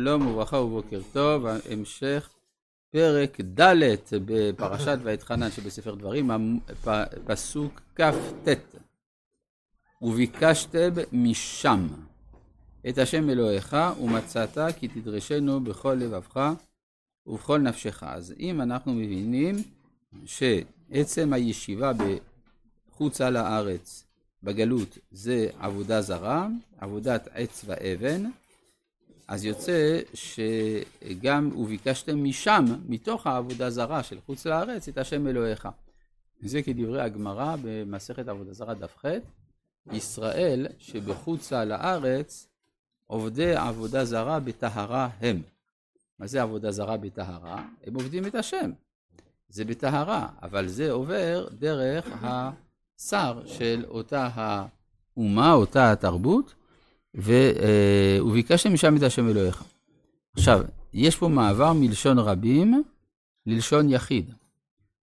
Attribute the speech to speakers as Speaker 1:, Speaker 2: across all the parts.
Speaker 1: שלום וברכה ובוקר טוב, המשך פרק ד' בפרשת ואתחנן שבספר דברים, פסוק כ"ט וביקשתם משם את השם אלוהיך ומצאת כי תדרשנו בכל לבבך ובכל נפשך. אז אם אנחנו מבינים שעצם הישיבה בחוצה לארץ בגלות זה עבודה זרה, עבודת עץ ואבן, אז יוצא שגם וביקשתם משם, מתוך העבודה זרה של חוץ לארץ, את השם אלוהיך. זה כדברי הגמרא במסכת עבודה זרה דף ח', ישראל שבחוצה לארץ עובדי עבודה זרה בטהרה הם. מה זה עבודה זרה בטהרה? הם עובדים את השם. זה בטהרה, אבל זה עובר דרך השר של אותה האומה, אותה התרבות, ו, אה, וביקשתם משם את השם אלוהיך. עכשיו, יש פה מעבר מלשון רבים ללשון יחיד.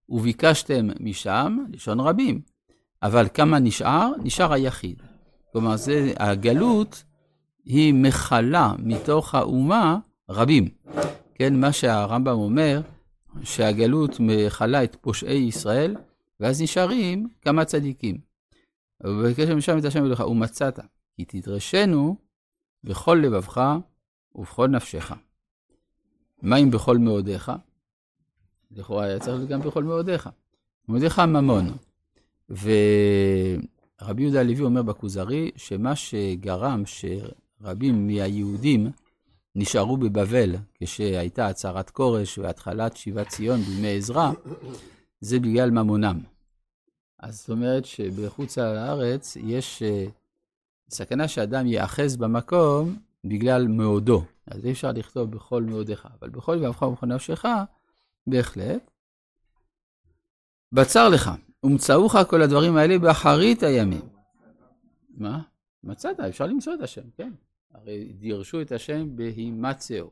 Speaker 1: וביקשתם משם, לשון רבים. אבל כמה נשאר? נשאר היחיד. כלומר, זה, הגלות היא מכלה מתוך האומה רבים. כן, מה שהרמב"ם אומר, שהגלות מכלה את פושעי ישראל, ואז נשארים כמה צדיקים. ובקשר משם את השם אלוהיך, ומצאת. כי תדרשנו בכל לבבך ובכל נפשך. מה אם בכל מאודיך? לכאורה היה צריך גם בכל מאודיך. מאודיך ממון. ורבי יהודה הלוי אומר בכוזרי, שמה שגרם שרבים מהיהודים נשארו בבבל כשהייתה הצהרת כורש והתחלת שיבת ציון בימי עזרא, זה בגלל ממונם. אז זאת אומרת שבחוץ לארץ יש סכנה שאדם ייאחז במקום בגלל מאודו. אז אי אפשר לכתוב בכל מאודיך, אבל בכל לבבך ובכל נפשך, בהחלט. בצר לך, ומצאוך כל הדברים האלה באחרית הימים. מה? מצאת, אפשר למצוא את השם, כן. הרי דירשו את השם בהימצאו.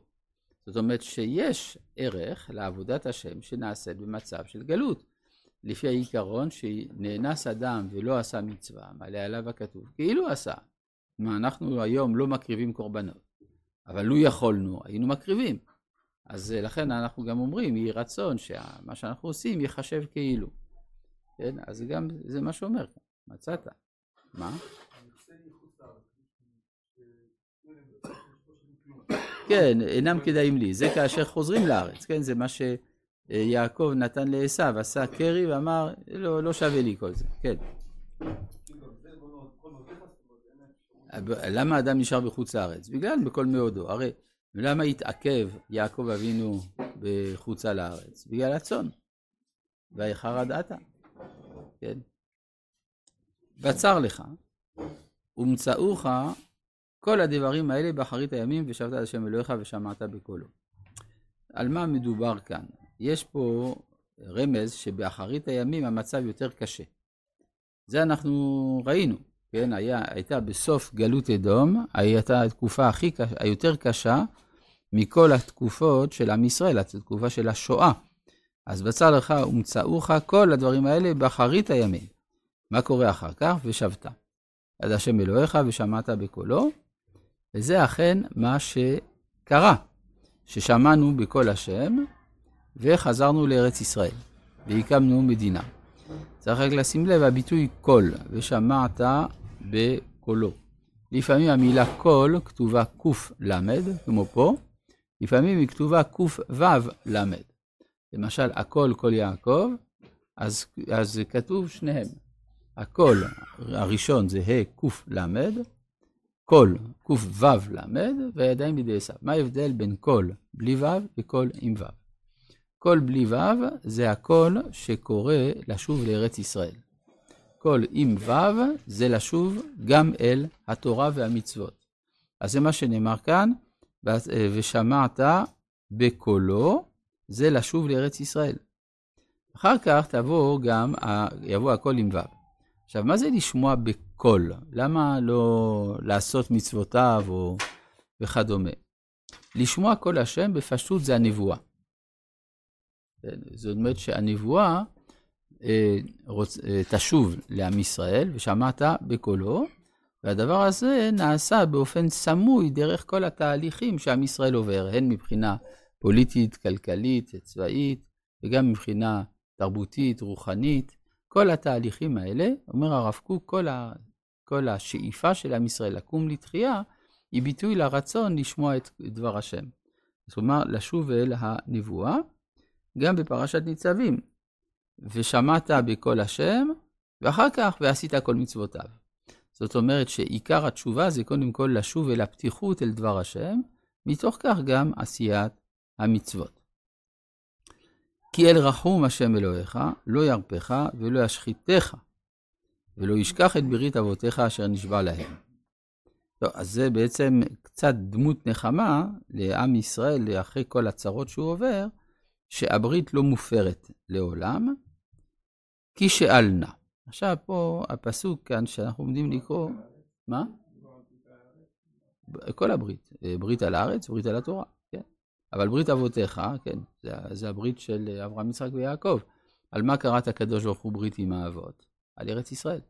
Speaker 1: זאת אומרת שיש ערך לעבודת השם שנעשית במצב של גלות. לפי העיקרון שנאנס אדם ולא עשה מצווה, מעלה עליו הכתוב, כאילו עשה. מה, אנחנו היום לא מקריבים קורבנות, אבל לו יכולנו, היינו מקריבים. אז אה, לכן אנחנו גם אומרים, יהי רצון שמה שאנחנו עושים ייחשב כאילו. כן, אז גם זה מה שאומר מצאת. מה? כן, אינם כדאים לי, זה כאשר חוזרים לארץ, כן, זה מה שיעקב נתן לעשו, עשה קרי ואמר, לא, לא שווה לי כל זה, כן. למה אדם נשאר בחוץ לארץ? בגלל בכל מאודו. הרי למה התעכב יעקב אבינו בחוצה לארץ? בגלל הצאן. ואיחר עתה. כן? בצר לך, ומצאוך כל הדברים האלה באחרית הימים, ושבת על השם אלוהיך ושמעת בקולו. על מה מדובר כאן? יש פה רמז שבאחרית הימים המצב יותר קשה. זה אנחנו ראינו. כן, היה, הייתה בסוף גלות אדום, הייתה התקופה הכי היותר קשה מכל התקופות של עם ישראל, התקופה של השואה. אז בצר לך ומצאוך כל הדברים האלה באחרית הימים. מה קורה אחר כך? ושבת עד השם אלוהיך ושמעת בקולו, וזה אכן מה שקרה, ששמענו בקול השם, וחזרנו לארץ ישראל, והקמנו מדינה. צריך רק לשים לב, הביטוי קול, ושמעת בקולו. לפעמים המילה קול כתובה קל', כמו פה, לפעמים היא כתובה קו"ל. למשל, הקול קול יעקב, אז, אז כתוב שניהם. הקול הראשון זה ה' קל', קול קו"ל, והידיים ידי עשיו. מה ההבדל בין קול בלי ו' וקול עם ו'? קול בלי ו' זה הקול שקורא לשוב לארץ ישראל. קול עם ו' זה לשוב גם אל התורה והמצוות. אז זה מה שנאמר כאן, ושמעת בקולו, זה לשוב לארץ ישראל. אחר כך תבוא גם, יבוא הקול עם ו'. עכשיו, מה זה לשמוע בקול? למה לא לעשות מצוותיו או וכדומה? לשמוע קול השם בפשטות זה הנבואה. זאת אומרת שהנבואה אה, רוצ, אה, תשוב לעם ישראל, ושמעת בקולו, והדבר הזה נעשה באופן סמוי דרך כל התהליכים שעם ישראל עובר, הן מבחינה פוליטית, כלכלית, צבאית, וגם מבחינה תרבותית, רוחנית. כל התהליכים האלה, אומר הרב קוק, כל, ה, כל השאיפה של עם ישראל לקום לתחייה, היא ביטוי לרצון לשמוע את דבר השם. זאת אומרת, לשוב אל הנבואה, גם בפרשת ניצבים. ושמעת בקול השם, ואחר כך ועשית כל מצוותיו. זאת אומרת שעיקר התשובה זה קודם כל לשוב אל הפתיחות אל דבר השם, מתוך כך גם עשיית המצוות. כי אל רחום השם אלוהיך, לא ירפך ולא ישחיתך, ולא ישכח את ברית אבותיך אשר נשבע להם. טוב, אז זה בעצם קצת דמות נחמה לעם ישראל, אחרי כל הצרות שהוא עובר, שהברית לא מופרת לעולם, כי שאל נא. עכשיו פה הפסוק כאן שאנחנו עומדים לקרוא, מה? כל הברית, ברית על הארץ, ברית על התורה, כן. אבל ברית אבותיך, כן, זה, זה הברית של אברהם, יצחק ויעקב. על מה קראת הקדוש ברוך הוא ברית עם האבות? על ארץ ישראל,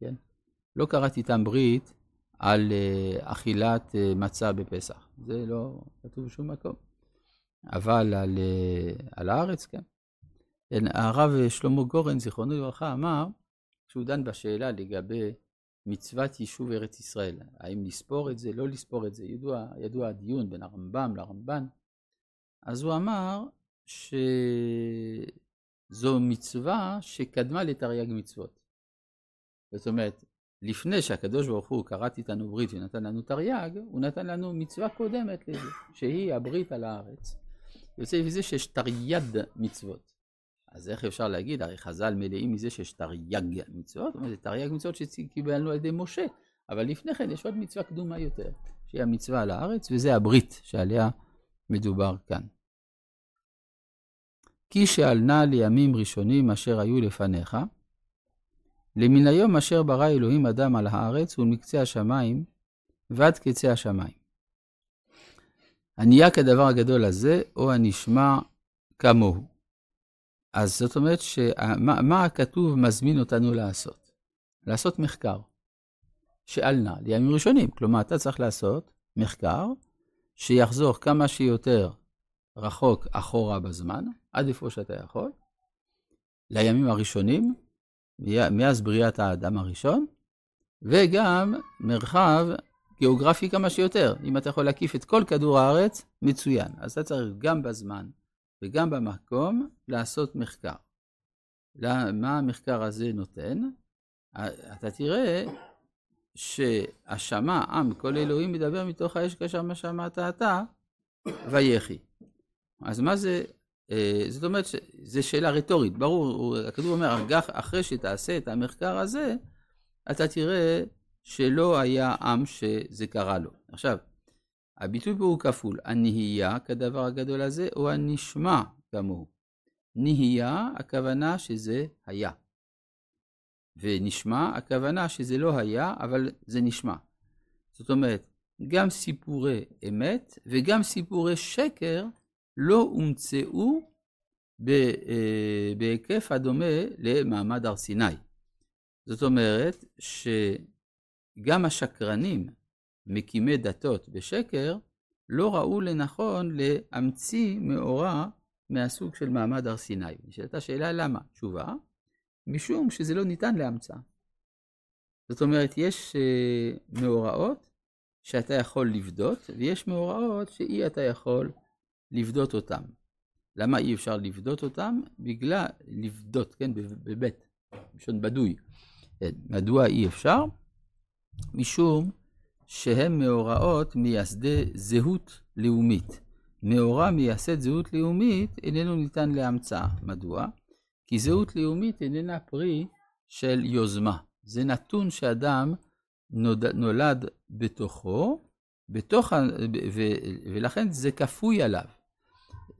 Speaker 1: כן. לא קראת איתם ברית על uh, אכילת uh, מצה בפסח, זה לא כתוב בשום מקום. אבל על, על הארץ, כן. כן, הרב שלמה גורן, זיכרונו לברכה, אמר, כשהוא דן בשאלה לגבי מצוות יישוב ארץ ישראל, האם לספור את זה, לא לספור את זה, ידוע, ידוע הדיון בין הרמב"ם לרמב"ן, אז הוא אמר שזו מצווה שקדמה לתרי"ג מצוות. זאת אומרת, לפני שהקדוש ברוך הוא כרת איתנו ברית ונתן לנו תרי"ג, הוא נתן לנו מצווה קודמת לזה, שהיא הברית על הארץ. יוצא מזה שיש תרי"ד מצוות. אז איך אפשר להגיד, הרי חז"ל מלאים מזה שיש תרי"ג מצוות, זאת אומרת, תרי"ג מצוות שקיבלנו על ידי משה, אבל לפני כן יש עוד מצווה קדומה יותר, שהיא המצווה על הארץ, וזה הברית שעליה מדובר כאן. כי שעלנה לימים ראשונים אשר היו לפניך, למן היום אשר ברא אלוהים אדם על הארץ ולמקצה השמיים ועד קצה השמיים. הנהיה כדבר הגדול הזה, או הנשמע כמוהו. אז זאת אומרת, שמה הכתוב מזמין אותנו לעשות? לעשות מחקר. שעל נא, לימים ראשונים. כלומר, אתה צריך לעשות מחקר שיחזור כמה שיותר רחוק אחורה בזמן, עד איפה שאתה יכול, לימים הראשונים, מאז בריאת האדם הראשון, וגם מרחב גיאוגרפי כמה שיותר. אם אתה יכול להקיף את כל כדור הארץ, מצוין. אז אתה צריך גם בזמן וגם במקום לעשות מחקר. מה המחקר הזה נותן? אתה תראה שהשמע עם כל אלוהים מדבר מתוך האש כאשר מה שמעת אתה, ויחי. אז מה זה, אה, זאת אומרת, זו שאלה רטורית, ברור, הכתוב אומר, אחרי שתעשה את המחקר הזה, אתה תראה שלא היה עם שזה קרה לו. עכשיו, הביטוי פה הוא כפול, הנהייה כדבר הגדול הזה, או הנשמע כמוהו. נהייה, הכוונה שזה היה. ונשמע, הכוונה שזה לא היה, אבל זה נשמע. זאת אומרת, גם סיפורי אמת וגם סיפורי שקר לא הומצאו אה, בהיקף הדומה למעמד הר סיני. זאת אומרת שגם השקרנים מקימי דתות בשקר, לא ראו לנכון להמציא מאורע מהסוג של מעמד הר סיני. נשאלת השאלה למה? תשובה, משום שזה לא ניתן להמצאה. זאת אומרת, יש uh, מאורעות שאתה יכול לפדות, ויש מאורעות שאי אתה יכול לפדות אותם. למה אי אפשר לפדות אותם? בגלל, לפדות, כן, בבית, בשון בדוי. כן, מדוע אי אפשר? משום שהם מאורעות מייסדי זהות לאומית. מאורע מייסד זהות לאומית איננו ניתן להמצאה. מדוע? כי זהות לאומית איננה פרי של יוזמה. זה נתון שאדם נולד, נולד בתוכו, בתוך, ו, ולכן זה כפוי עליו.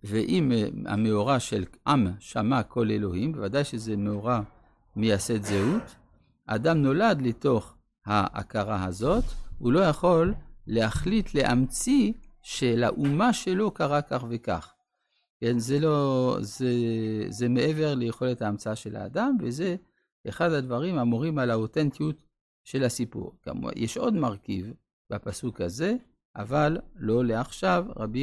Speaker 1: ואם המאורע של עם שמע כל אלוהים, בוודאי שזה מאורע מייסד זהות, אדם נולד לתוך ההכרה הזאת, הוא לא יכול להחליט להמציא שלאומה שלו קרה כך וכך. כן, זה לא, זה, זה מעבר ליכולת ההמצאה של האדם, וזה אחד הדברים המורים על האותנטיות של הסיפור. כמובן, יש עוד מרכיב בפסוק הזה, אבל לא לעכשיו, רבי